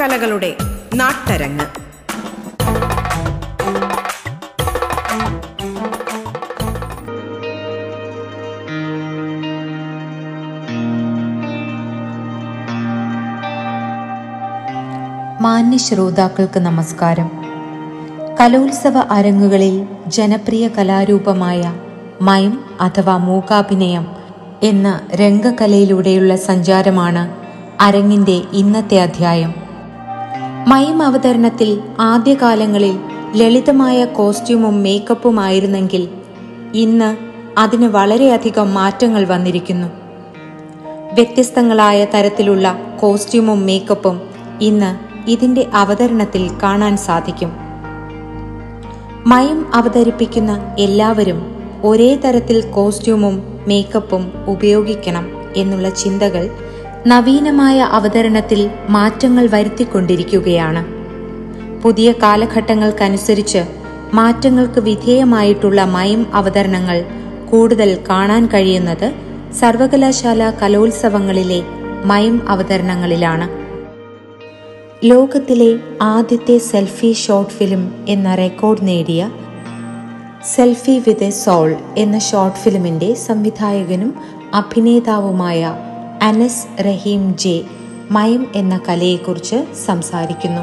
കലകളുടെ നാട്ടരങ്ങ്. മാന്യ ശ്രോതാക്കൾക്ക് നമസ്കാരം. കലോത്സവ അരങ്ങുകളിൽ ജനപ്രിയ കലാരൂപമായ മയം അഥവാ മൂകാഭിനയം എന്ന രംഗകലയിലൂടെയുള്ള സഞ്ചാരമാണ് അരങ്ങിന്റെ ഇന്നത്തെ അധ്യായം. മയം അവതരണത്തിൽ ആദ്യകാലങ്ങളിൽ ലളിതമായ കോസ്റ്റ്യൂമും മേക്കപ്പും ആയിരുന്നെങ്കിൽ ഇന്ന് അതിന് വളരെയധികം മാറ്റങ്ങൾ വന്നിരിക്കുന്നു. വ്യത്യസ്തങ്ങളായ തരത്തിലുള്ള കോസ്റ്റ്യൂമും മേക്കപ്പും ഇന്ന് ഇതിന്റെ അവതരണത്തിൽ കാണാൻ സാധിക്കും. മയം അവതരിപ്പിക്കുന്ന എല്ലാവരും ഒരേ തരത്തിൽ കോസ്റ്റ്യൂമും മേക്കപ്പും ഉപയോഗിക്കണം എന്നുള്ള ചിന്തകൾ നവീനമായ അവതരണത്തിൽ മാറ്റങ്ങൾ വരുത്തിക്കൊണ്ടിരിക്കുകയാണ്. പുതിയ കാലഘട്ടങ്ങൾക്കനുസരിച്ച് മാറ്റങ്ങൾക്ക് വിധേയമായിട്ടുള്ള മയം അവതരണങ്ങൾ കൂടുതൽ കാണാൻ കഴിയുന്നത് സർവകലാശാല കലോത്സവങ്ങളിലെ മയം അവതരണങ്ങളിലാണ്. ലോകത്തിലെ ആദ്യത്തെ സെൽഫി ഷോർട്ട് ഫിലിം എന്ന റെക്കോർഡ് നേടിയ സെൽഫി വിത്ത് എ സോൾ എന്ന ഷോർട്ട് ഫിലിമിന്റെ സംവിധായകനും അഭിനേതാവുമായ അനസ് റഹീം ജെ മയം എന്ന കലയെക്കുറിച്ച് സംസാരിക്കുന്നു.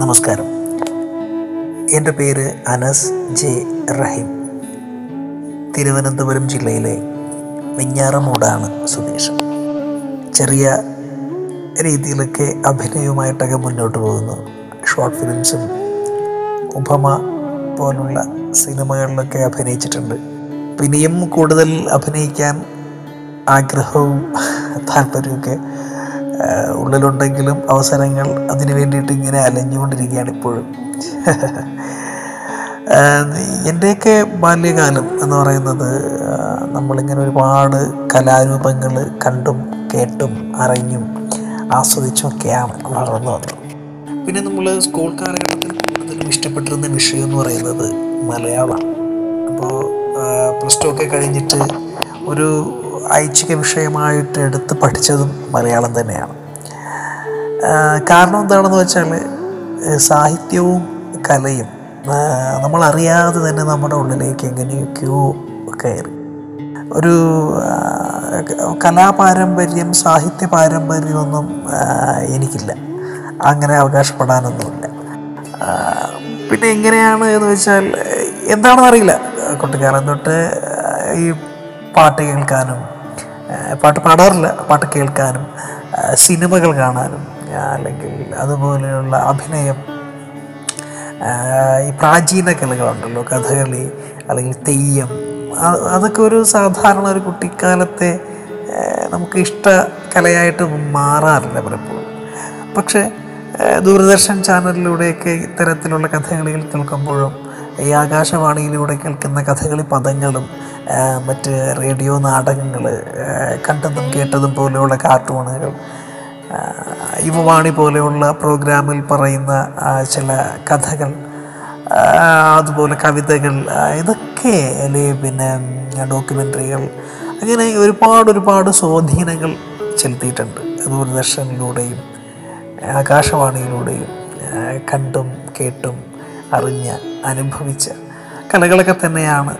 നമസ്കാരം. എന്റെ പേര് അനസ് ജെ റഹീം. തിരുവനന്തപുരം ജില്ലയിലെ വെഞ്ഞാറമൂടാണ് സ്വദേശം ചെറിയ രീതിയിലൊക്കെ അഭിനയവുമായിട്ടൊക്കെ മുന്നോട്ട് പോകുന്നു. ഷോർട്ട് ഫിലിംസും ഉപമ പോലുള്ള സിനിമകളിലൊക്കെ അഭിനയിച്ചിട്ടുണ്ട്. പിന്നെയും കൂടുതൽ അഭിനയിക്കാൻ ആഗ്രഹവും താല്പര്യമൊക്കെ ഉള്ളിലുണ്ടെങ്കിലും അവസരങ്ങൾ അതിന് വേണ്ടിയിട്ട് ഇങ്ങനെ അലഞ്ഞുകൊണ്ടിരിക്കുകയാണ് ഇപ്പോഴും. എന്റെയൊക്കെ ബാല്യകാലം എന്ന് പറയുന്നത് നമ്മളിങ്ങനെ ഒരുപാട് കലാരൂപങ്ങൾ കണ്ടും കേട്ടും അറിഞ്ഞും ആസ്വദിച്ചും ഒക്കെയാണ് വളർന്നു വന്നത് പിന്നെ നമ്മൾ സ്കൂൾ കാലഘട്ടത്തിൽ കൂടുതലും ഇഷ്ടപ്പെട്ടിരുന്ന വിഷയം എന്ന് പറയുന്നത് മലയാളമാണ്. അപ്പോൾ പ്ലസ് ടു ഒക്കെ കഴിഞ്ഞിട്ട് ഒരു ഐച്ഛിക വിഷയമായിട്ട് എടുത്ത് പഠിച്ചതും മലയാളം തന്നെയാണ്. കാരണം എന്താണെന്ന് വെച്ചാൽ സാഹിത്യവും കലയും നമ്മളറിയാതെ തന്നെ നമ്മുടെ ഉള്ളിലേക്ക് എങ്ങനെയൊക്കെയോ കയറി. ഒരു കലാപാരമ്പര്യം സാഹിത്യ പാരമ്പര്യമൊന്നും എനിക്കില്ല. അങ്ങനെ അവകാശപ്പെടാനൊന്നുമില്ല. പിന്നെ എങ്ങനെയാണ് എന്ന് വെച്ചാൽ എന്താണെന്ന് അറിയില്ല. കുട്ടിക്കാലം തൊട്ട് ഈ പാട്ട് കേൾക്കാനും പാട്ട് പാടാറില്ല. പാട്ട് കേൾക്കാനും സിനിമകൾ കാണാനും അല്ലെങ്കിൽ അതുപോലെയുള്ള അഭിനയം ഈ പ്രാചീന കലകളുണ്ടല്ലോ. കഥകളി അല്ലെങ്കിൽ തെയ്യം അതൊക്കെ ഒരു സാധാരണ ഒരു കുട്ടിക്കാലത്തെ നമുക്ക് ഇഷ്ട കലയായിട്ട് മാറാറില്ല പലപ്പോഴും. പക്ഷേ ദൂരദർശൻ ചാനലിലൂടെയൊക്കെ ഇത്തരത്തിലുള്ള കഥകളികൾ കേൾക്കുമ്പോഴും ഈ ആകാശവാണിയിലൂടെ കേൾക്കുന്ന കഥകളി പദങ്ങളും മറ്റ് റേഡിയോ നാടകങ്ങൾ കണ്ടതും കേട്ടതും പോലെയുള്ള കാർട്ടൂണുകൾ യുവവാണി പോലെയുള്ള പ്രോഗ്രാമിൽ പറയുന്ന ചില കഥകൾ അതുപോലെ കവിതകൾ ആ, ഇതൊക്കെ അല്ലെ? പിന്നെ ഡോക്യുമെന്ററികൾ അങ്ങനെ ഒരുപാട് ഒരുപാട് സ്വാധീനങ്ങൾ ചെലുത്തിയിട്ടുണ്ട്. ദൂരദർശനിലൂടെയും ആകാശവാണിയിലൂടെയും കണ്ടും കേട്ടും അറിഞ്ഞ അനുഭവിച്ച കലകളൊക്കെ തന്നെയാണ്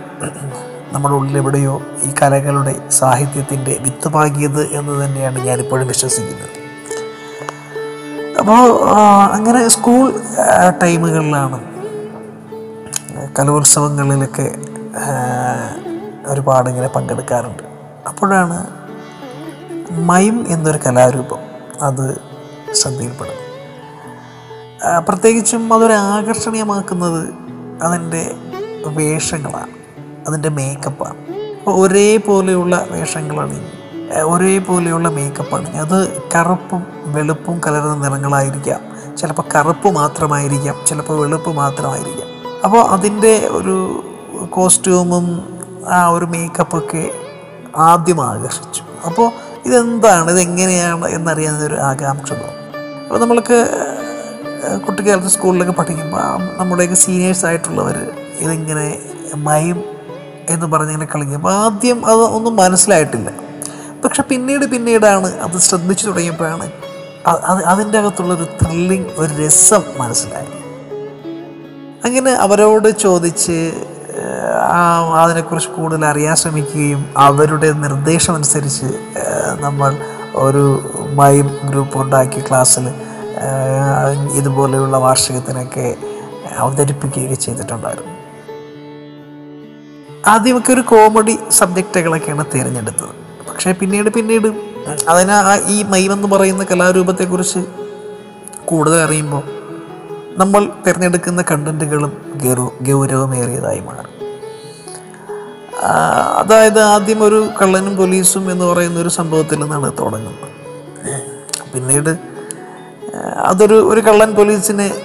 നമ്മുടെ ഉള്ളിലെവിടെയോ ഈ കലകളുടെ സാഹിത്യത്തിന്റെ വിത്ത് പാകിയത് എന്ന് തന്നെയാണ് ഞാനിപ്പോഴും വിശ്വസിക്കുന്നത്. അപ്പോൾ അങ്ങനെ സ്കൂൾ ടൈമുകളിലാണ് കലോത്സവങ്ങളിലൊക്കെ ഒരുപാട് ഇങ്ങനെ പങ്കെടുക്കാറുണ്ട്. അപ്പോഴാണ് മയം എന്നൊരു കലാരൂപം അത് ശ്രദ്ധയിൽപ്പെടുന്നത്. പ്രത്യേകിച്ചും അതൊരു ആകർഷണീയമാക്കുന്നത് അതിന്റെ വേഷങ്ങളാണ്. അതിന്റെ മേക്കപ്പാണ്. അപ്പോൾ ഒരേപോലെയുള്ള വേഷങ്ങളാണ് ഒരേപോലെയുള്ള മേക്കപ്പാണ് അത് കറുപ്പും വെളുപ്പും കലർന്ന നിറങ്ങളായിരിക്കാം. ചിലപ്പോൾ കറുപ്പ് മാത്രമായിരിക്കാം. ചിലപ്പോൾ വെളുപ്പ് മാത്രമായിരിക്കാം. അപ്പോൾ അതിന്റെ ഒരു കോസ്റ്റ്യൂമും ആ ഒരു മേക്കപ്പൊക്കെ ആദ്യം ആകർഷിച്ചു. അപ്പോൾ ഇതെന്താണ് ഇതെങ്ങനെയാണ് എന്നറിയാനൊരു ആകാംക്ഷ തോന്നും അപ്പോൾ നമ്മൾക്ക് കുട്ടിക്കാലത്ത് സ്കൂളിലൊക്കെ പഠിക്കുമ്പോൾ നമ്മുടെയൊക്കെ സീനിയേഴ്സ് ആയിട്ടുള്ളവർ ഇതിങ്ങനെ മയം എന്ന് പറഞ്ഞിങ്ങനെ അപ്പോൾ ആദ്യം അത് ഒന്നും മനസ്സിലായിട്ടില്ല. പക്ഷെ പിന്നീട് പിന്നീടാണ് അത് ശ്രദ്ധിച്ചു തുടങ്ങിയപ്പോഴാണ് അത് അതിന്റെ അകത്തുള്ളൊരു ത്രില്ലിങ് ഒരു രസം മനസ്സിലായി അങ്ങനെ അവരോട് ചോദിച്ച് അതിനെക്കുറിച്ച് കൂടുതൽ അറിയാൻ ശ്രമിക്കുകയും അവരുടെ നിർദ്ദേശമനുസരിച്ച് നമ്മൾ ഒരു മൈം ഗ്രൂപ്പ് ഉണ്ടാക്കി ക്ലാസ്സിൽ ഇതുപോലെയുള്ള വാർഷികത്തിനൊക്കെ അവതരിപ്പിക്കുകയൊക്കെ ചെയ്തിട്ടുണ്ടായിരുന്നു. ആദ്യമൊക്കെ ഒരു കോമഡി സബ്ജക്റ്റുകളൊക്കെയാണ് തിരഞ്ഞെടുത്തത്. പക്ഷേ പിന്നീട് പിന്നീട് അതിന് ഈ മൈമെന്ന് പറയുന്ന കലാരൂപത്തെക്കുറിച്ച് കൂടുതൽ അറിയുമ്പോൾ നമ്മൾ തിരഞ്ഞെടുക്കുന്ന കണ്ടന്റുകളും ഗൗരവ മാറും. അതായത് ആദ്യം ഒരു കള്ളനും പോലീസും എന്ന് പറയുന്ന ഒരു സംഭവത്തിൽ നിന്നാണ് തുടങ്ങുന്നത്. പിന്നീട് അതൊരു ഒരു കള്ളൻ പോലീസിനെ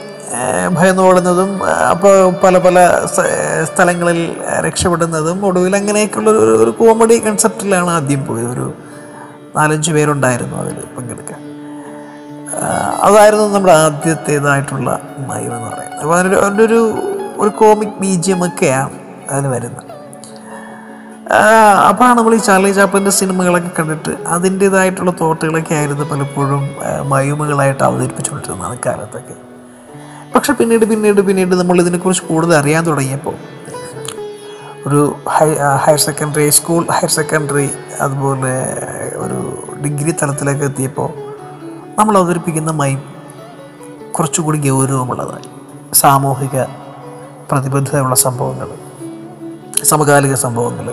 ഭയന്ന് ഭയന്നോടുന്നതും അപ്പോൾ പല പല സ്ഥലങ്ങളിൽ രക്ഷപ്പെടുന്നതും ഒടുവിൽ അങ്ങനെയൊക്കെയുള്ള ഒരു ഒരു കോമഡി കൺസെപ്റ്റിലാണ് ആദ്യം പോയത്. ഒരു നാലഞ്ച് പേരുണ്ടായിരുന്നു അതിൽ പങ്കെടുക്കാൻ. അതായിരുന്നു നമ്മുടെ ആദ്യത്തേതായിട്ടുള്ള മയം എന്ന് പറയുന്നത്. അപ്പോൾ അതിന്റെ അതിന്റെ ഒരു ഒരു കോമിക് ബീജിയം ഒക്കെയാണ് അതിന് വരുന്നത്. അപ്പോഴാണ് നമ്മൾ ഈ ചാർലി ചാപ്പന്റെ സിനിമകളൊക്കെ കണ്ടിട്ട് അതിന്റേതായിട്ടുള്ള തോട്ടുകളൊക്കെ ആയിരുന്നു പലപ്പോഴും മയുമകളായിട്ട് അവതരിപ്പിച്ചുകൊണ്ടിരുന്നത് അക്കാലത്തൊക്കെ പക്ഷെ പിന്നീട് പിന്നീട് പിന്നീട് നമ്മൾ ഇതിനെക്കുറിച്ച് കൂടുതൽ അറിയാൻ തുടങ്ങിയപ്പോൾ ഒരു high higher secondary school higher secondary അതുപോലെ ഒരു ഡിഗ്രി തലത്തിലേക്ക് എത്തിയപ്പോൾ നമ്മൾ അവതരിപ്പിക്കുന്ന മൈം കുറച്ചുകൂടി ഗൗരവമുള്ളതായി. സാമൂഹിക പ്രതിബദ്ധതയുള്ള സംഭവങ്ങൾ സമകാലിക സംഭവങ്ങൾ.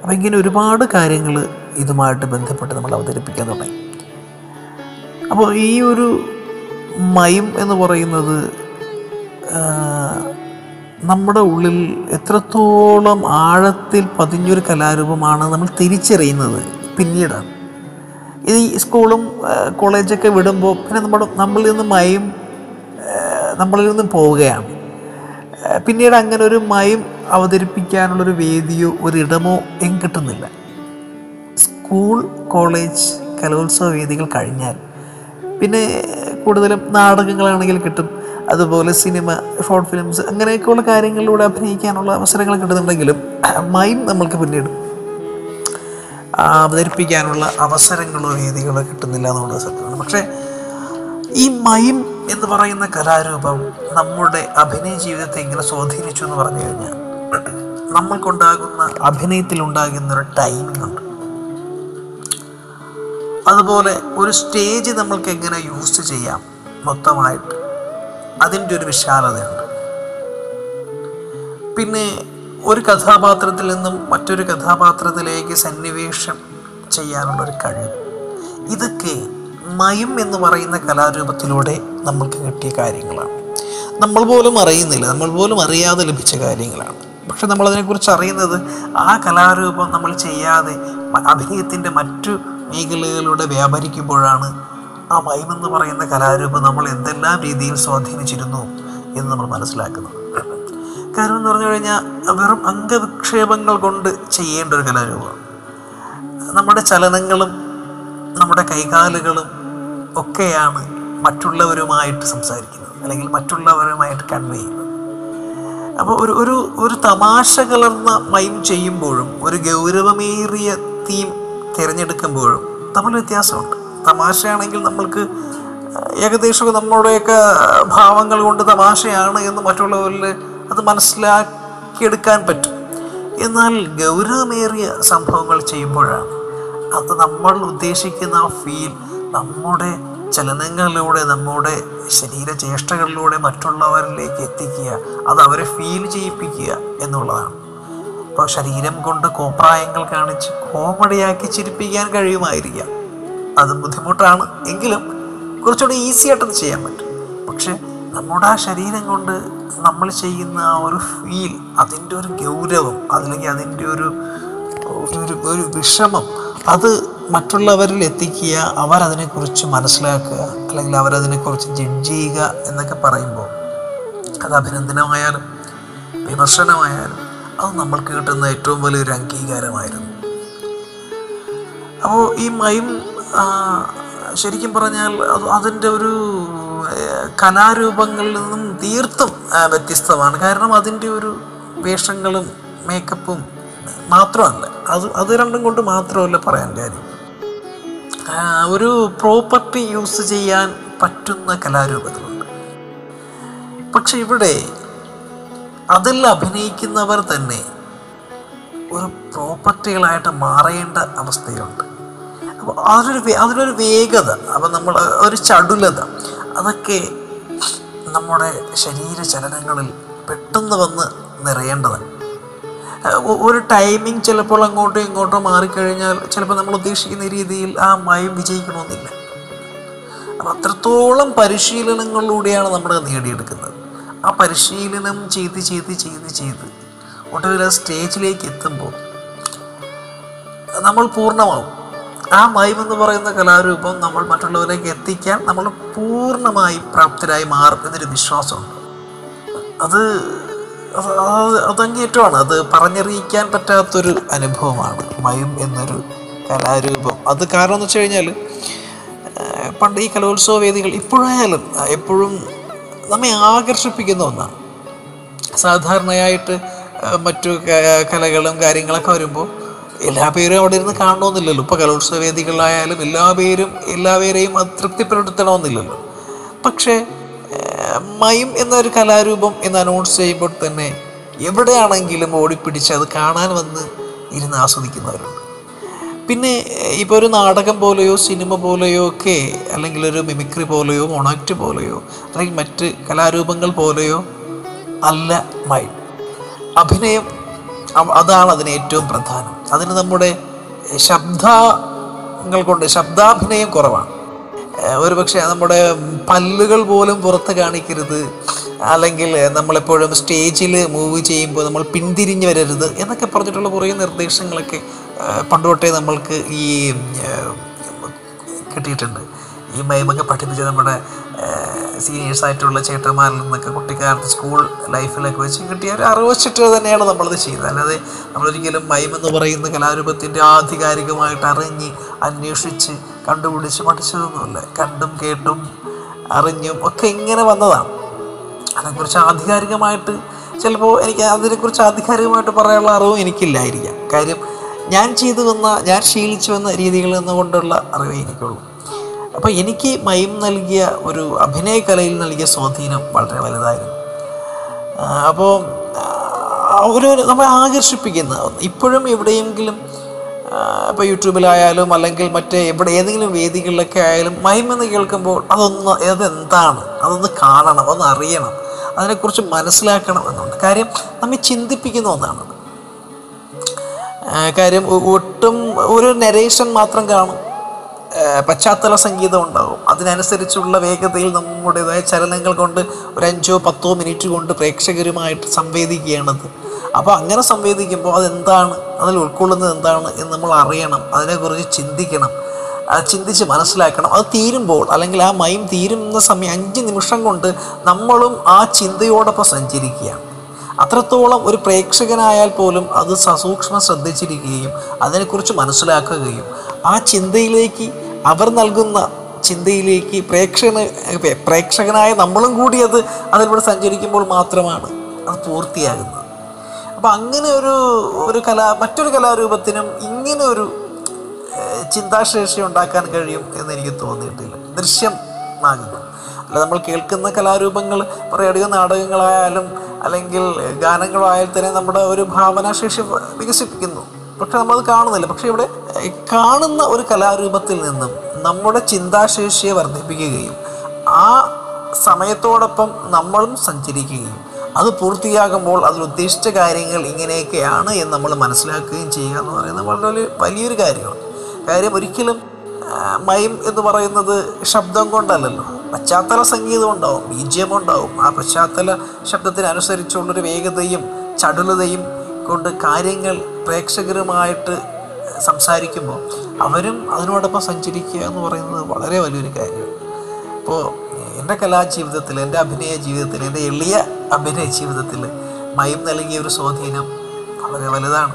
അപ്പോൾ ഇങ്ങനെ ഒരുപാട് കാര്യങ്ങൾ ഇതുമായിട്ട് ബന്ധപ്പെട്ട് നമ്മൾ അവതരിപ്പിക്കാൻ തുടങ്ങി. അപ്പോൾ ഈ ഒരു മയം എന്ന് പറയുന്നത് നമ്മുടെ ഉള്ളിൽ എത്രത്തോളം ആഴത്തിൽ പതിഞ്ഞൊരു കലാരൂപമാണ് നമ്മൾ തിരിച്ചറിയുന്നത് പിന്നീടാണ്. ഈ സ്കൂളും കോളേജൊക്കെ വിടുമ്പോൾ പിന്നെ നമ്മുടെ നമ്മളിൽ നിന്ന് മയം നമ്മളിൽ നിന്ന് പോവുകയാണ്. പിന്നീട് അങ്ങനെ ഒരു മയം അവതരിപ്പിക്കാനുള്ളൊരു വേദിയോ ഒരിടമോ എങ്ങും കിട്ടുന്നില്ല. സ്കൂൾ കോളേജ് കലോത്സവ വേദികൾ കഴിഞ്ഞാൽ പിന്നെ കൂടുതലും നാടകങ്ങളാണെങ്കിൽ കിട്ടും. അതുപോലെ സിനിമ ഷോർട്ട് ഫിലിംസ് അങ്ങനെയൊക്കെയുള്ള കാര്യങ്ങളിലൂടെ അഭിനയിക്കാനുള്ള അവസരങ്ങൾ കിട്ടുന്നുണ്ടെങ്കിലും മൈം നമ്മൾക്ക് പിന്നീട് അവതരിപ്പിക്കാനുള്ള അവസരങ്ങളോ വേദികളോ കിട്ടുന്നില്ല എന്നുള്ളത് സത്യമാണ്. പക്ഷേ ഈ മൈം എന്ന് പറയുന്ന കലാരൂപം നമ്മുടെ അഭിനയ ജീവിതത്തെ ഇങ്ങനെ സ്വാധീനിച്ചു എന്ന് പറഞ്ഞു കഴിഞ്ഞാൽ നമ്മൾക്കുണ്ടാകുന്ന അഭിനയത്തിൽ ഉണ്ടാകുന്ന ഒരു ടൈമിംഗ് ഉണ്ട്. അതുപോലെ ഒരു സ്റ്റേജ് നമ്മൾക്ക് എങ്ങനെ യൂസ് ചെയ്യാം മൊത്തമായിട്ട് അതിന്റെ ഒരു വിശാലതയുണ്ട്. പിന്നെ ഒരു കഥാപാത്രത്തിൽ നിന്നും മറ്റൊരു കഥാപാത്രത്തിലേക്ക് സന്നിവേശം ചെയ്യാനുള്ള ഒരു കഴിവ്. ഇതൊക്കെ മയം എന്ന് പറയുന്ന കലാരൂപത്തിലൂടെ നമ്മൾക്ക് കിട്ടിയ കാര്യങ്ങളാണ്. നമ്മൾ പോലും അറിയുന്നില്ല നമ്മൾ പോലും അറിയാതെ ലഭിച്ച കാര്യങ്ങളാണ്. പക്ഷെ നമ്മളതിനെക്കുറിച്ച് അറിയുന്നത് ആ കലാരൂപം നമ്മൾ ചെയ്യാതെ അഭിനയത്തിന്റെ മറ്റു മേഖലകളിലൂടെ വ്യാപരിക്കുമ്പോഴാണ് ആ മയമെന്ന് പറയുന്ന കലാരൂപം നമ്മൾ എന്തെല്ലാം രീതിയിൽ സ്വാധീനിച്ചിരുന്നു എന്ന് നമ്മൾ മനസ്സിലാക്കുന്നത്. കാരണം എന്ന് പറഞ്ഞു കഴിഞ്ഞാൽ വെറും അംഗവിക്ഷേപങ്ങൾ കൊണ്ട് ചെയ്യേണ്ട ഒരു കലാരൂപമാണ് നമ്മുടെ ചലനങ്ങളും നമ്മുടെ കൈകാലുകളും ഒക്കെയാണ് മറ്റുള്ളവരുമായിട്ട് സംസാരിക്കുന്നത് അല്ലെങ്കിൽ മറ്റുള്ളവരുമായിട്ട് കൺവേ ചെയ്യുന്നത്. അപ്പോൾ ഒരു ഒരു ഒരു തമാശ കലർന്ന മൈം ചെയ്യുമ്പോഴും ഒരു ഗൗരവമേറിയ തീം തിരഞ്ഞെടുക്കുമ്പോഴും തമ്മിൽ വ്യത്യാസമുണ്ട്. തമാശയാണെങ്കിൽ നമ്മൾക്ക് ഏകദേശം നമ്മുടെയൊക്കെ ഭാവങ്ങൾ കൊണ്ട് തമാശയാണ് എന്ന് മറ്റുള്ളവരിൽ അത് മനസ്സിലാക്കിയെടുക്കാൻ പറ്റും. എന്നാൽ ഗൗരവമേറിയ സംഭവങ്ങൾ ചെയ്യുമ്പോഴാണ് അത് നമ്മൾ ഉദ്ദേശിക്കുന്ന ഫീൽ നമ്മുടെ ചലനങ്ങളിലൂടെ നമ്മുടെ ശരീരചേഷ്ടകളിലൂടെ മറ്റുള്ളവരിലേക്ക് എത്തിക്കുക അത് അവരെ ഫീൽ ചെയ്യിപ്പിക്കുക എന്നുള്ളതാണ്. ഇപ്പോൾ ശരീരം കൊണ്ട് കോപ്രായങ്ങൾ കാണിച്ച് കോമഡിയാക്കി ചിരിപ്പിക്കാൻ കഴിയുമായിരിക്കാം. അത് ബുദ്ധിമുട്ടാണ്. എങ്കിലും കുറച്ചുകൂടി ഈസി ആയിട്ടത് ചെയ്യാൻ പറ്റും. പക്ഷെ നമ്മുടെ ആ ശരീരം കൊണ്ട് നമ്മൾ ചെയ്യുന്ന ആ ഒരു ഫീൽ അതിന്റെ ഒരു ഗൗരവം അല്ലെങ്കിൽ അതിന്റെ ഒരു ഒരു ഒരു വിഷമം അത് മറ്റുള്ളവരിൽ എത്തിക്കുക അവരതിനെക്കുറിച്ച് മനസ്സിലാക്കുക അല്ലെങ്കിൽ അവരതിനെക്കുറിച്ച് ജഡ്ജ് ചെയ്യുക എന്നൊക്കെ പറയുമ്പോൾ അത് അഭിനന്ദനമായാലും വിമർശനമായാലും അത് നമ്മൾക്ക് കിട്ടുന്ന ഏറ്റവും വലിയൊരു അംഗീകാരമായിരുന്നു. അപ്പോൾ ഈ മയം ശരിക്കും പറഞ്ഞാൽ അത് അതിന്റെ ഒരു കലാരൂപങ്ങളിൽ നിന്നും തീർത്തും വ്യത്യസ്തമാണ്. കാരണം അതിന്റെ ഒരു വേഷങ്ങളും മേക്കപ്പും മാത്രമല്ല. അത് അത് രണ്ടും കൊണ്ട് മാത്രമല്ല പറയാൻ കാര്യം. ഒരു പ്രോപ്പർട്ടി യൂസ് ചെയ്യാൻ പറ്റുന്ന കലാരൂപങ്ങളുണ്ട്. പക്ഷെ ഇവിടെ അതിൽ അഭിനയിക്കുന്നവർ തന്നെ ഒരു പ്രോപ്പർട്ടികളായിട്ട് മാറേണ്ട അവസ്ഥയുണ്ട് അപ്പോൾ അതിനൊരു അതിനൊരു വേഗത അപ്പം നമ്മൾ ഒരു ചടുലത അതൊക്കെ നമ്മുടെ ശരീര ചലനങ്ങളിൽ പെട്ടെന്ന് വന്ന് നിറയേണ്ടത് ഒരു ടൈമിംഗ് ചിലപ്പോൾ അങ്ങോട്ടും ഇങ്ങോട്ടോ മാറിക്കഴിഞ്ഞാൽ ചിലപ്പോൾ നമ്മൾ ഉദ്ദേശിക്കുന്ന രീതിയിൽ ആ മയം വിജയിക്കണമെന്നില്ല. അപ്പം അത്രത്തോളം പരിശീലനങ്ങളിലൂടെയാണ് നമ്മൾ നേടിയെടുക്കുന്നത്. ആ പരിശീലനം ചെയ്ത് ചെയ്ത് ചെയ്ത് ചെയ്ത് ഒടുവിൽ സ്റ്റേജിലേക്ക് എത്തുമ്പോൾ നമ്മൾ പൂർണമാവും. ആ മൈം എന്ന് പറയുന്ന കലാരൂപം നമ്മൾ മറ്റുള്ളവരിലേക്ക് എത്തിക്കാൻ നമ്മൾ പൂർണമായി പ്രാപ്തരായി മാറും എന്നൊരു വിശ്വാസമുണ്ട്. അത് അത് അത് അതങ്ങേറ്റമാണ് അത് പറഞ്ഞറിയിക്കാൻ പറ്റാത്തൊരു അനുഭവമാണ് മയം എന്നൊരു കലാരൂപം. അത് കാരണം എന്ന് വെച്ച് കഴിഞ്ഞാൽ പണ്ട് ഈ കലോത്സവ വേദികൾ ഇപ്പോഴായാലും എപ്പോഴും നമ്മെ ആകർഷിപ്പിക്കുന്ന ഒന്നാണ്. സാധാരണയായിട്ട് മറ്റു കലകളും കാര്യങ്ങളൊക്കെ വരുമ്പോൾ എല്ലാ പേരും അവിടെ ഇരുന്ന് കാണണമെന്നില്ലല്ലോ. ഇപ്പോൾ കലോത്സവ വേദികളായാലും എല്ലാ പേരും എല്ലാവരെയും അത് തൃപ്തിപ്പെടുത്തണമെന്നില്ലല്ലോ. പക്ഷേ മയം എന്നൊരു കലാരൂപം എന്ന് അനൗൺസ് ചെയ്യുമ്പോൾ തന്നെ എവിടെയാണെങ്കിലും ഓടിപ്പിടിച്ച് അത് കാണാൻ വന്ന് ഇരുന്ന് ആസ്വദിക്കുന്നവരുണ്ട്. പിന്നെ ഇപ്പോൾ ഒരു നാടകം പോലെയോ സിനിമ പോലെയോ ഒക്കെ അല്ലെങ്കിൽ ഒരു മിമിക്രി പോലെയോ മൊണാക്ട് പോലെയോ അല്ലെങ്കിൽ മറ്റ് കലാരൂപങ്ങൾ പോലെയോ അല്ല മൈ അഭിനയം അതാണ് അതിന് ഏറ്റവും പ്രധാനം. അതിന് നമ്മുടെ ശബ്ദങ്ങൾ കൊണ്ട് ശബ്ദാഭിനയം കുറവാണ്. ഒരു പക്ഷേ നമ്മുടെ പല്ലുകൾ പോലും പുറത്ത് കാണിക്കരുത്. അല്ലെങ്കിൽ നമ്മളെപ്പോഴും സ്റ്റേജിൽ മൂവ് ചെയ്യുമ്പോൾ നമ്മൾ പിന്തിരിഞ്ഞ് വരരുത് എന്നൊക്കെ പറഞ്ഞിട്ടുള്ള കുറേ നിർദ്ദേശങ്ങളൊക്കെ പണ്ടുതൊട്ടേ പണ്ട് നമ്മൾക്ക് ഈ കിട്ടിയിട്ടുണ്ട്. ഈ മൈമൊക്കെ പഠിപ്പിച്ച് നമ്മുടെ സീനിയേഴ്സായിട്ടുള്ള ചേട്ടന്മാരിൽ നിന്നൊക്കെ കുട്ടിക്കാലത്ത് സ്കൂൾ ലൈഫിലൊക്കെ വെച്ച് കിട്ടിയ ഒരു അറിവ് വെച്ചിട്ട് തന്നെയാണ് നമ്മളത് ചെയ്തത്. അല്ലാതെ നമ്മളൊരിക്കലും മൈം എന്ന് പറയുന്ന കലാരൂപത്തിന്റെ ആധികാരികമായിട്ട് അറിഞ്ഞ് അന്വേഷിച്ച് കണ്ടുപിടിച്ച് പഠിച്ചതൊന്നുമില്ല. കണ്ടും കേട്ടും അറിഞ്ഞും ഒക്കെ ഇങ്ങനെ വന്നതാണ്. അതിനെക്കുറിച്ച് ആധികാരികമായിട്ട് ചിലപ്പോൾ എനിക്ക് അതിനെക്കുറിച്ച് ആധികാരികമായിട്ട് പറയാനുള്ള അറിവും എനിക്കില്ലായിരിക്കാം. കാര്യം ഞാൻ ചെയ്തു വന്ന ഞാൻ ശീലിച്ചു വന്ന രീതികളിൽ നിന്നുകൊണ്ടുള്ള അറിവേ എനിക്കുള്ളൂ. അപ്പോൾ എനിക്ക് മയം നൽകിയ ഒരു അഭിനയ കലയിൽ നൽകിയ സ്വാധീനം വളരെ വലുതായിരുന്നു. അപ്പോൾ ഒരു നമ്മളെ ആകർഷിപ്പിക്കുന്ന ഇപ്പോഴും എവിടെയെങ്കിലും ഇപ്പോൾ യൂട്യൂബിലായാലും അല്ലെങ്കിൽ മറ്റേ എവിടെ ഏതെങ്കിലും വേദികളിലൊക്കെ ആയാലും എന്ന് കേൾക്കുമ്പോൾ അതൊന്ന് അതെന്താണ്? അതൊന്ന് കാണണം ഒന്ന് അറിയണം. അതിനെക്കുറിച്ച് മനസ്സിലാക്കണം എന്നുണ്ട്. കാര്യം നമ്മെ ചിന്തിപ്പിക്കുന്ന ഒന്നാണത്. കാര്യം ഒട്ടും ഒരു നരേഷൻ മാത്രം കാണും. പശ്ചാത്തല സംഗീതം ഉണ്ടാകും. അതിനനുസരിച്ചുള്ള വേഗതയിൽ നമ്മുടേതായ ചലനങ്ങൾ കൊണ്ട് ഒരു അഞ്ചോ പത്തോ മിനിറ്റ് കൊണ്ട് പ്രേക്ഷകരുമായിട്ട് സംവേദിക്കുകയാണത്. അപ്പോൾ അങ്ങനെ സംവേദിക്കുമ്പോൾ അതെന്താണ്? അതിൽ ഉൾക്കൊള്ളുന്നത് എന്താണ് എന്ന് നമ്മൾ അറിയണം. അതിനെക്കുറിച്ച് ചിന്തിക്കണം. ചിന്തിച്ച് മനസ്സിലാക്കണം. അത് തീരുമ്പോൾ അല്ലെങ്കിൽ ആ മയം തീരുന്ന സമയം അഞ്ച് നിമിഷം കൊണ്ട് നമ്മളും ആ ചിന്തയോടൊപ്പം സഞ്ചരിക്കുകയാണ്. അത്രത്തോളം ഒരു പ്രേക്ഷകനായാൽ പോലും അത് സസൂക്ഷ്മം ശ്രദ്ധിച്ചിരിക്കുകയും അതിനെക്കുറിച്ച് മനസ്സിലാക്കുകയും ആ ചിന്തയിലേക്ക് അവർ നൽകുന്ന ചിന്തയിലേക്ക് പ്രേക്ഷകന് പ്രേക്ഷകനായ നമ്മളും കൂടി അത് അതിലൂടെ സഞ്ചരിക്കുമ്പോൾ മാത്രമാണ് അത് പൂർത്തിയാകുന്നത്. അപ്പം അങ്ങനെ ഒരു ഒരു കലാ മറ്റൊരു കലാരൂപത്തിനും ഇങ്ങനെ ഒരു ചിന്താശേഷി ഉണ്ടാക്കാൻ കഴിയും എന്ന് എനിക്ക് തോന്നിയിട്ടില്ല ദൃശ്യമാകുന്നു അല്ല നമ്മൾ കേൾക്കുന്ന കലാരൂപങ്ങൾ റേഡിയോ നാടകങ്ങളായാലും അല്ലെങ്കിൽ ഗാനങ്ങളായാലും തന്നെ നമ്മുടെ ഒരു ഭാവനാശേഷി വികസിപ്പിക്കുന്നു. പക്ഷെ നമ്മളത് കാണുന്നില്ല. പക്ഷെ ഇവിടെ കാണുന്ന ഒരു കലാരൂപത്തിൽ നിന്നും നമ്മുടെ ചിന്താശേഷിയെ വർദ്ധിപ്പിക്കുകയും ആ സമയത്തോടൊപ്പം നമ്മളും സഞ്ചരിക്കുകയും അത് പൂർത്തിയാകുമ്പോൾ അതിൽ ഉദ്ദേശിച്ച കാര്യങ്ങൾ ഇങ്ങനെയൊക്കെയാണ് എന്ന് നമ്മൾ മനസ്സിലാക്കുകയും ചെയ്യുക എന്ന് പറയുന്നത് വളരെ വലിയ വലിയൊരു കാര്യമാണ്. കാര്യം ഒരിക്കലും മയം എന്ന് പറയുന്നത് ശബ്ദം കൊണ്ടല്ലല്ലോ. പശ്ചാത്തല സംഗീതം ഉണ്ടാവും ബീജിയം ഉണ്ടാവും. ആ പശ്ചാത്തല ശബ്ദത്തിനനുസരിച്ചുള്ളൊരു വേഗതയും ചടുലതയും കൊണ്ട് കാര്യങ്ങൾ പ്രേക്ഷകരുമായിട്ട് സംസാരിക്കുമ്പോൾ അവരും അതിനോടൊപ്പം സഞ്ചരിക്കുക എന്ന് പറയുന്നത് വളരെ വലിയൊരു കാര്യമാണ് അപ്പോൾ എന്റെ കലാജീവിതത്തിൽ എന്റെ അഭിനയ ജീവിതത്തിൽ എന്റെ എളിയ അഭിനയ ജീവിതത്തിൽ മയം നൽകിയ ഒരു സ്വാധീനം വളരെ വലുതാണ്.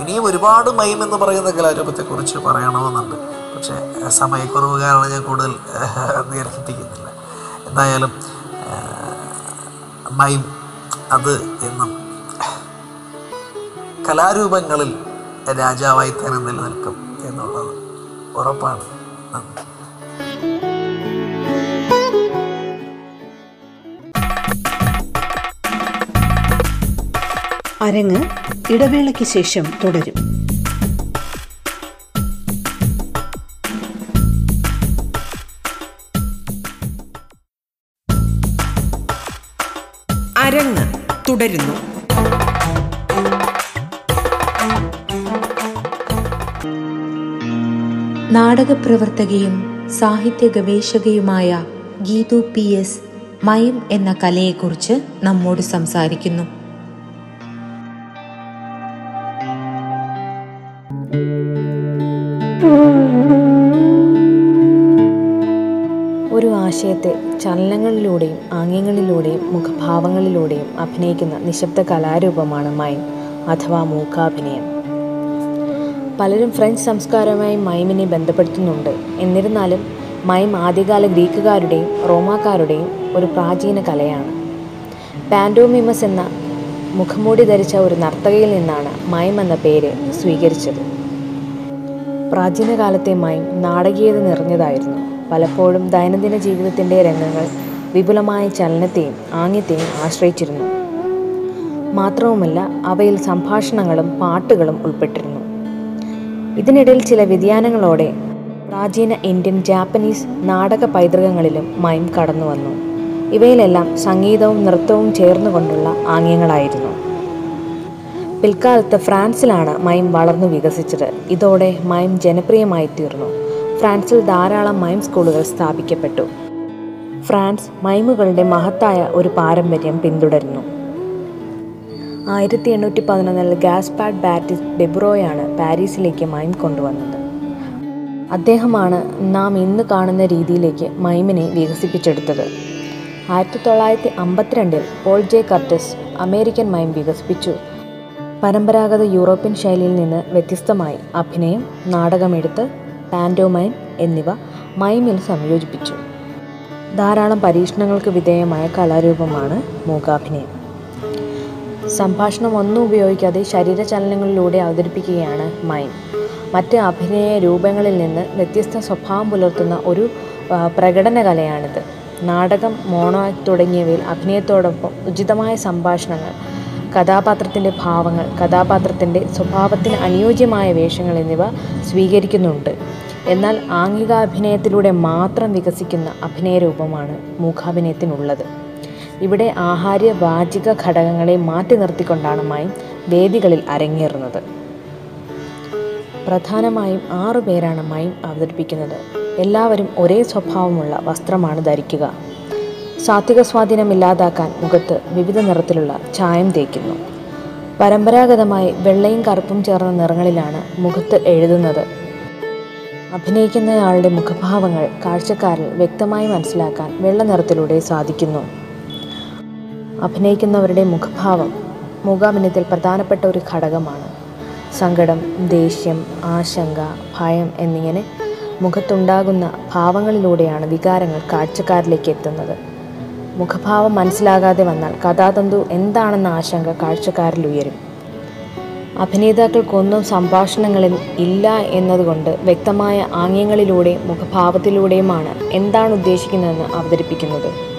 ഇനിയും ഒരുപാട് മയം എന്ന് പറയുന്ന കലാരൂപത്തെക്കുറിച്ച് പറയണമെന്നുണ്ട്. പക്ഷേ സമയക്കുറവ് കാരണം ഞാൻ കൂടുതൽ ദീർഘിപ്പിക്കുന്നില്ല എന്തായാലും മയം അത് എന്നും കലാരൂപങ്ങളിൽ രാജാവായി തന്നെ നിലനിൽക്കും എന്നുള്ളത് ഉറപ്പാണ്. അരങ്ങ് ഇടവേളയ്ക്ക് ശേഷം തുടരും. അരങ്ങ് തുടരുന്നു. നാടകപ്രവർത്തകയും സാഹിത്യ ഗവേഷകയുമായ ഗീതു പി എസ് മയം എന്ന കലയെക്കുറിച്ച് നമ്മോട് സംസാരിക്കുന്നു. ഒരു ആശയത്തെ ചലനങ്ങളിലൂടെയും ആംഗ്യങ്ങളിലൂടെയും മുഖഭാവങ്ങളിലൂടെയും അഭിനയിക്കുന്ന നിശബ്ദ കലാരൂപമാണ് മൈം അഥവാ മൂക്കാഭിനയം. പലരും ഫ്രഞ്ച് സംസ്കാരവുമായി മൈമിനെ ബന്ധപ്പെടുത്തുന്നുണ്ട്. എന്നിരുന്നാലും മൈം ആദ്യകാല ഗ്രീക്കുകാരുടെയും റോമാക്കാരുടെയും ഒരു പ്രാചീന കലയാണ്. പാൻഡോമിമസ് എന്ന മുഖമൂടി ധരിച്ച ഒരു നർത്തകയിൽ നിന്നാണ് മൈം എന്ന പേര് സ്വീകരിച്ചത്. പ്രാചീന കാലത്തെ മൈം നാടകീയത നിറഞ്ഞതായിരുന്നു. പലപ്പോഴും ദൈനംദിന ജീവിതത്തിന്റെ രംഗങ്ങൾ വിപുലമായ ചലനത്തെയും ആംഗ്യത്തെയും ആശ്രയിച്ചിരുന്നു. മാത്രവുമല്ല അവയിൽ സംഭാഷണങ്ങളും പാട്ടുകളും ഉൾപ്പെട്ടിരുന്നു. ഇതിനിടയിൽ ചില വ്യതിയാനങ്ങളോടെ പ്രാചീന ഇന്ത്യൻ ജാപ്പനീസ് നാടക പൈതൃകങ്ങളിലും മൈം കടന്നു വന്നു. ഇവയിലെല്ലാം സംഗീതവും നൃത്തവും ചേർന്നുകൊണ്ടുള്ള ആംഗ്യങ്ങളായിരുന്നു. പിൽക്കാലത്ത് ഫ്രാൻസിലാണ് മൈം വളർന്നു വികസിച്ചത്. ഇതോടെ മൈം ജനപ്രിയമായി തീർന്നു. ഫ്രാൻസിൽ ധാരാളം മൈം സ്കൂളുകൾ സ്ഥാപിക്കപ്പെട്ടു. ഫ്രാൻസ് മൈമുകളുടെ മഹത്തായ ഒരു പാരമ്പര്യം പിന്തുടരുന്നു. ആയിരത്തി എണ്ണൂറ്റി പതിനൊന്നിൽ ഗാസ്പാഡ് ബാറ്റിസ് ഡെബ്രോയാണ് പാരീസിലേക്ക് മൈം കൊണ്ടുവന്നത്. അദ്ദേഹമാണ് നാം ഇന്ന് കാണുന്ന രീതിയിലേക്ക് മൈമിനെ വികസിപ്പിച്ചെടുത്തത്. ആയിരത്തി തൊള്ളായിരത്തി അമ്പത്തിരണ്ടിൽ Paul J Curtis American mime വികസിപ്പിച്ചു. പരമ്പരാഗത യൂറോപ്യൻ ശൈലിയിൽ നിന്ന് വ്യത്യസ്തമായി അഭിനയം നാടകമെഴുത്ത് പാൻഡോമൈം എന്നിവ മൈമിൽ സംയോജിപ്പിച്ചു. ധാരാളം പരീക്ഷണങ്ങൾക്ക് വിധേയമായ കലാരൂപമാണ് മൂകാഭിനയം. സംഭാഷണം ഒന്നും ഉപയോഗിക്കാതെ ശരീരചലനങ്ങളിലൂടെ അവതരിപ്പിക്കുകയാണ് മൈം മറ്റ് അഭിനയ രൂപങ്ങളിൽ നിന്ന് വ്യത്യസ്ത സ്വഭാവം പുലർത്തുന്ന ഒരു പ്രകടന കലയാണിത് നാടകം മോണോ ആക്ട് തുടങ്ങിയവയിൽ അഭിനയത്തോടൊപ്പം ഉചിതമായ സംഭാഷണങ്ങൾ കഥാപാത്രത്തിന്റെ ഭാവങ്ങൾ കഥാപാത്രത്തിന്റെ സ്വഭാവത്തിന് അനുയോജ്യമായ വേഷങ്ങൾ എന്നിവ സ്വീകരിക്കുന്നുണ്ട്. എന്നാൽ ആംഗികാഭിനയത്തിലൂടെ മാത്രം വികസിക്കുന്ന അഭിനയ രൂപമാണ് മൂകാഭിനയത്തിനുള്ളത്. ഇവിടെ ആഹാര്യ വാചിക ഘടകങ്ങളെ മാറ്റി നിർത്തിക്കൊണ്ടാണ് മയം വേദികളിൽ അരങ്ങേറുന്നത്. പ്രധാനമായും ആറു പേരാണ് മയം അവതരിപ്പിക്കുന്നത്. എല്ലാവരും ഒരേ സ്വഭാവമുള്ള വസ്ത്രമാണ് ധരിക്കുക. സാത്വിക സ്വാധീനം ഇല്ലാതാക്കാൻ മുഖത്ത് വിവിധ നിറത്തിലുള്ള ചായം തേക്കുന്നു പരമ്പരാഗതമായി വെള്ളയും കറുപ്പും ചേർന്ന നിറങ്ങളിലാണ് മുഖത്ത് എഴുതുന്നത്. അഭിനയിക്കുന്നയാളുടെ മുഖഭാവങ്ങൾ കാഴ്ചക്കാരിൽ വ്യക്തമായി മനസ്സിലാക്കാൻ വെള്ള നിറത്തിലൂടെ സാധിക്കുന്നു. അഭിനയിക്കുന്നവരുടെ മുഖഭാവം മൂകാഭിനയത്തിൽ പ്രധാനപ്പെട്ട ഒരു ഘടകമാണ്. സങ്കടം ദേഷ്യം ആശങ്ക ഭയം എന്നിങ്ങനെ മുഖത്തുണ്ടാകുന്ന ഭാവങ്ങളിലൂടെയാണ് വികാരങ്ങൾ കാഴ്ചക്കാരിലേക്ക് എത്തുന്നത്. മുഖഭാവം മനസ്സിലാകാതെ വന്നാൽ കഥാതന്തു എന്താണെന്ന ആശങ്ക കാഴ്ചക്കാരിൽ ഉയരും. അഭിനേതാക്കൾക്കൊന്നും സംഭാഷണങ്ങളിൽ ഇല്ല എന്നതുകൊണ്ട് വ്യക്തമായ ആംഗ്യങ്ങളിലൂടെയും മുഖഭാവത്തിലൂടെയുമാണ് എന്താണ് ഉദ്ദേശിക്കുന്നതെന്ന് അവതരിപ്പിക്കുന്നത്.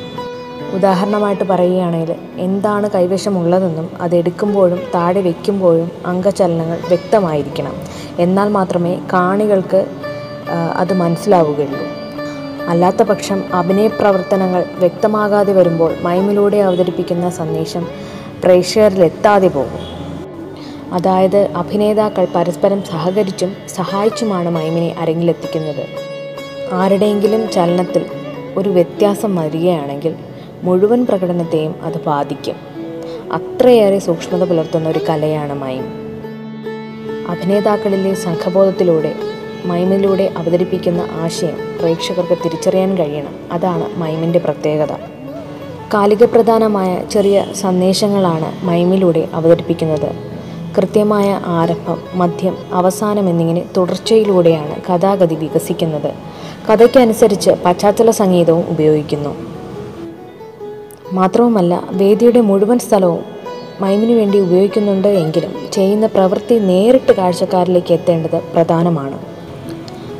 ഉദാഹരണമായിട്ട് പറയുകയാണെങ്കിൽ എന്താണ് കൈവശമുള്ളതെന്നും അതെടുക്കുമ്പോഴും താഴെ വയ്ക്കുമ്പോഴും അംഗചലനങ്ങൾ വ്യക്തമായിരിക്കണം. എന്നാൽ മാത്രമേ കാണികൾക്ക് അത് മനസ്സിലാവുകയുള്ളൂ. അല്ലാത്ത പക്ഷം അഭിനയ പ്രവർത്തനങ്ങൾ വ്യക്തമാകാതെ വരുമ്പോൾ മൈമിലൂടെ അവതരിപ്പിക്കുന്ന സന്ദേശം പ്രേക്ഷകരിലെത്താതെ പോകും. അതായത് അഭിനേതാക്കൾ പരസ്പരം സഹകരിച്ചും സഹായിച്ചുമാണ് മൈമിനെ അരങ്ങിലെത്തിക്കുന്നത്. ആരുടെയെങ്കിലും ചലനത്തിൽ ഒരു വ്യത്യാസം വരികയാണെങ്കിൽ മുഴുവൻ പ്രകടനത്തെയും അത് ബാധിക്കും. അത്രയേറെ സൂക്ഷ്മത പുലർത്തുന്ന ഒരു കലയാണ് മൈം. അഭിനേതാക്കളിലെ സംഘബോധത്തിലൂടെ മൈമിലൂടെ അവതരിപ്പിക്കുന്ന ആശയം പ്രേക്ഷകർക്ക് തിരിച്ചറിയാൻ കഴിയണം. അതാണ് മൈമിന്റെ പ്രത്യേകത. കാലികപ്രധാനമായ ചെറിയ സന്ദേശങ്ങളാണ് മൈമിലൂടെ അവതരിപ്പിക്കുന്നത്. കൃത്യമായ ആരംഭം മധ്യം അവസാനം എന്നിങ്ങനെ തുടർച്ചയിലൂടെയാണ് കഥാഗതി വികസിക്കുന്നത്. കഥയ്ക്കനുസരിച്ച് പശ്ചാത്തല സംഗീതവും ഉപയോഗിക്കുന്നു. മാത്രവുമല്ല വേദിയുടെ മുഴുവൻ സ്ഥലവും മൈമിനു വേണ്ടി ഉപയോഗിക്കുന്നുണ്ട് എങ്കിലും ചെയ്യുന്ന പ്രവൃത്തി നേരിട്ട് കാഴ്ചക്കാരിലേക്ക് എത്തേണ്ടത് പ്രധാനമാണ്.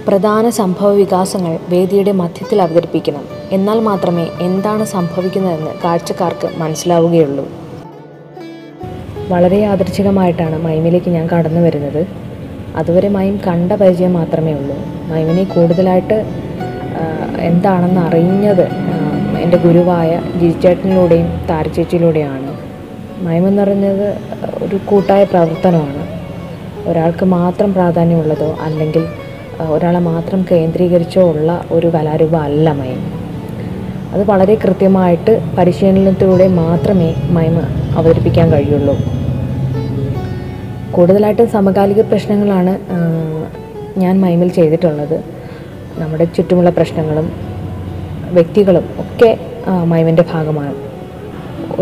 പ്രധാന സംഭവ വികാസങ്ങൾ വേദിയുടെ മധ്യത്തിൽ അവതരിപ്പിക്കണം. എന്നാൽ മാത്രമേ എന്താണ് സംഭവിക്കുന്നതെന്ന് കാഴ്ചക്കാർക്ക് മനസ്സിലാവുകയുള്ളൂ. വളരെ യാദൃച്ഛികമായിട്ടാണ് മൈമിലേക്ക് ഞാൻ കടന്നു വരുന്നത്. അതുവരെ മൈം കണ്ട പരിചയം മാത്രമേ ഉള്ളൂ. മൈമിനെ കൂടുതലായിട്ട് എന്താണെന്ന് അറിഞ്ഞത് എന്റെ ഗുരുവായ ജിജേട്ടനിലൂടെയും താരചേച്ചിയിലൂടെയാണ്. മയം പറഞ്ഞത് ഒരു കൂട്ടായ പ്രവർത്തനമാണ്. ഒരാൾക്ക് മാത്രം പ്രാധാന്യമുള്ളതോ അല്ലെങ്കിൽ ഒരാളെ മാത്രം കേന്ദ്രീകരിച്ചോ ഉള്ള ഒരു കലാരൂപം അല്ല മയം. അത് വളരെ കൃത്യമായിട്ട് പരിശീലനത്തിലൂടെ മാത്രമേ മയം അവതരിപ്പിക്കാൻ കഴിയുള്ളൂ. കൂടുതലായിട്ടും സമകാലിക പ്രശ്നങ്ങളാണ് ഞാൻ മൈമിൽ ചെയ്തിട്ടുള്ളത്. നമ്മുടെ ചുറ്റുമുള്ള പ്രശ്നങ്ങളും വ്യക്തികളും ഒക്കെ മൈമിന്റെ ഭാഗമാണ്.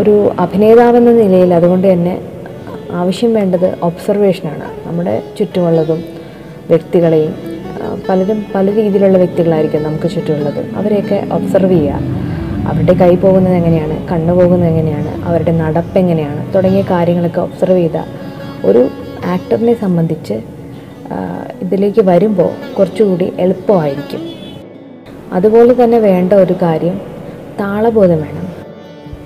ഒരു അഭിനേതാവെന്ന നിലയിൽ അതുകൊണ്ട് തന്നെ ആവശ്യം വേണ്ടത് ഒബ്സർവേഷനാണ് നമ്മുടെ ചുറ്റുമുള്ളതും വ്യക്തികളെയും പലരും പല രീതിയിലുള്ള വ്യക്തികളായിരിക്കും നമുക്ക് ചുറ്റുമുള്ളത്. അവരെയൊക്കെ ഒബ്സർവ് ചെയ്യുക. അവരുടെ കൈ പോകുന്നത് എങ്ങനെയാണ് കണ്ണ് പോകുന്നത് എങ്ങനെയാണ് അവരുടെ നടപ്പ് എങ്ങനെയാണ് തുടങ്ങിയ കാര്യങ്ങളൊക്കെ ഒബ്സർവ് ചെയ്ത ഒരു ആക്ടറിനെ സംബന്ധിച്ച് ഇതിലേക്ക് വരുമ്പോൾ കുറച്ചുകൂടി എളുപ്പമായിരിക്കും. അതുപോലെ തന്നെ വേണ്ട ഒരു കാര്യം താളബോധം വേണം.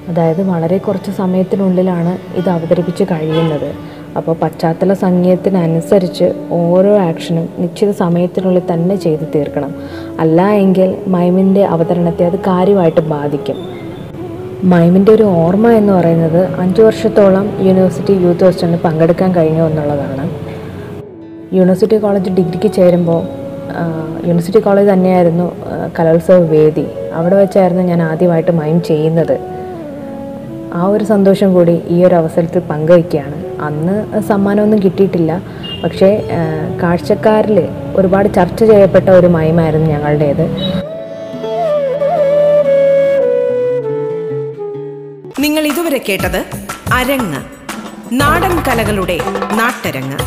അതായത് വളരെ കുറച്ച് സമയത്തിനുള്ളിലാണ് ഇത് അവതരിപ്പിച്ച് കഴിയുന്നത്. അപ്പോൾ പശ്ചാത്തല സംഗീതത്തിനനുസരിച്ച് ഓരോ ആക്ഷനും നിശ്ചിത സമയത്തിനുള്ളിൽ തന്നെ ചെയ്തു തീർക്കണം. അല്ല എങ്കിൽ മൈമിന്റെ അവതരണത്തെ അത് കാര്യമായിട്ട് ബാധിക്കും. മൈമിന്റെ ഒരു ഓർമ്മ എന്ന് പറയുന്നത് അഞ്ച് വർഷത്തോളം യൂണിവേഴ്സിറ്റി യൂത്ത് ഹോസ്റ്റലിൽ പങ്കെടുക്കാൻ കഴിഞ്ഞു എന്നുള്ളതാണ്. യൂണിവേഴ്സിറ്റി കോളേജ് ഡിഗ്രിക്ക് ചേരുമ്പോൾ യൂണിവേഴ്സിറ്റി കോളേജ് തന്നെയായിരുന്നു കലോത്സവ വേദി. അവിടെ വെച്ചായിരുന്നു ഞാൻ ആദ്യമായിട്ട് മൈം ചെയ്യുന്നത്. ആ ഒരു സന്തോഷം കൂടി ഈ ഒരു അവസരത്തിൽ പങ്കുവയ്ക്കുകയാണ്. അന്ന് സമ്മാനമൊന്നും കിട്ടിയിട്ടില്ല. പക്ഷേ കാഴ്ചക്കാരിൽ ഒരുപാട് ചർച്ച ചെയ്യപ്പെട്ട ഒരു മൈമായിരുന്നു ഞങ്ങളുടേത്. നിങ്ങൾ ഇതുവരെ കേട്ടത് അരങ്ങ്. നാടൻ കലകളുടെ നാട്ടരങ്ങ്.